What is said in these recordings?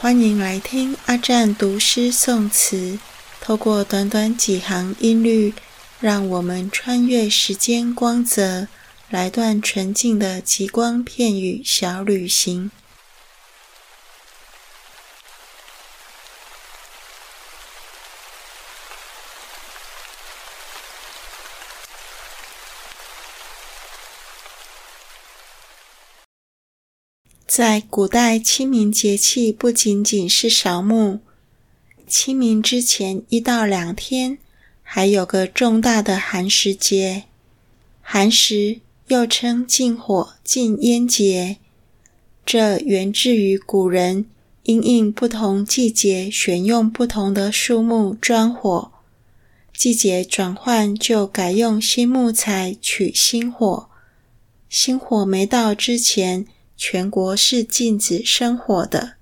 欢迎来听阿占读诗宋词。透过短短几行音律让我们穿越时间光泽来段纯净的极光片语小旅行。在古代，清明节气不仅仅是扫墓，清明之前一到两天，还有个重大的寒食节。寒食又称禁火、禁烟节，这源自于古人因应不同季节选用不同的树木钻火，季节转换就改用新木材取新火，新火没到之前，全国是禁止生火的，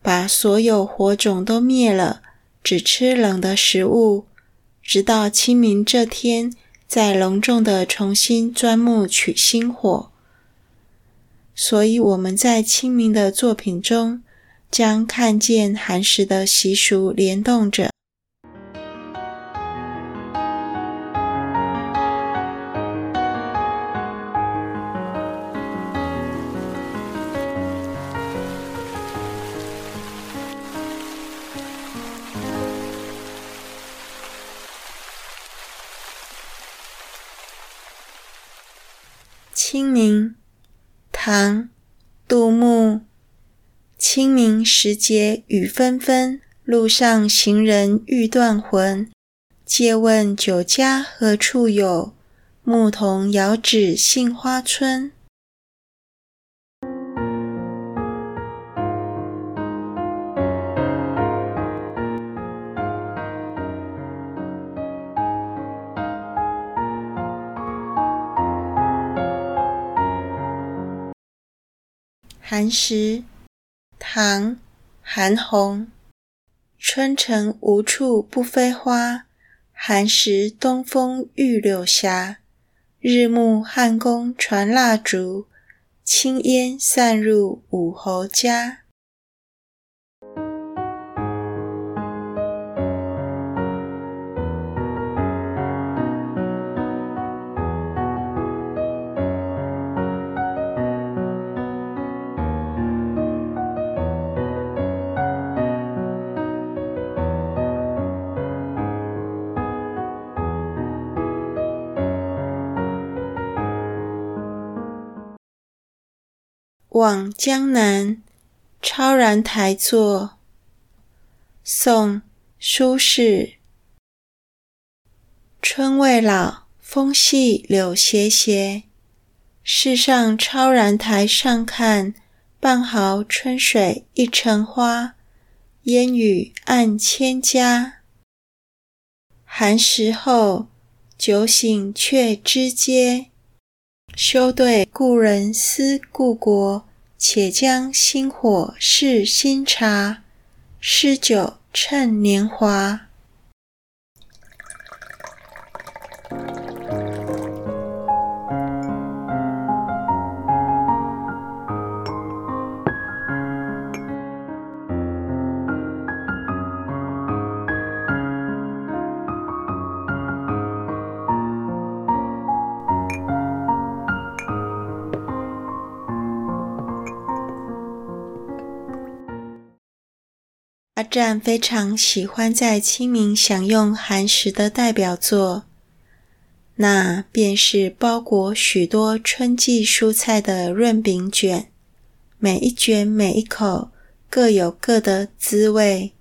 把所有火种都灭了，只吃冷的食物，直到清明这天，再隆重的重新钻木取新火。所以我们在清明的作品中，将看见寒食的习俗联动着。清明，唐，杜牧。清明时节雨纷纷，路上行人欲断魂。借问酒家何处有？牧童遥指杏花村。寒食，唐·韩翃。春城无处不飞花，寒食东风御柳斜。日暮汉宫传蜡烛，轻烟散入五侯家。望江南，超然台作。宋·苏轼。春未老，风细柳斜斜。世上超然台上看，半壕春水一城花，烟雨暗千家。寒食后，酒醒却知嗟。休对故人思故国，且将新火试新茶，诗酒趁年华。阿占非常喜欢在清明享用寒食的代表作，那便是包裹许多春季蔬菜的润饼卷。每一卷每一口各有各的滋味。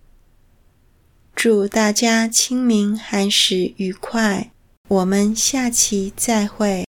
祝大家清明寒食愉快，我们下期再会。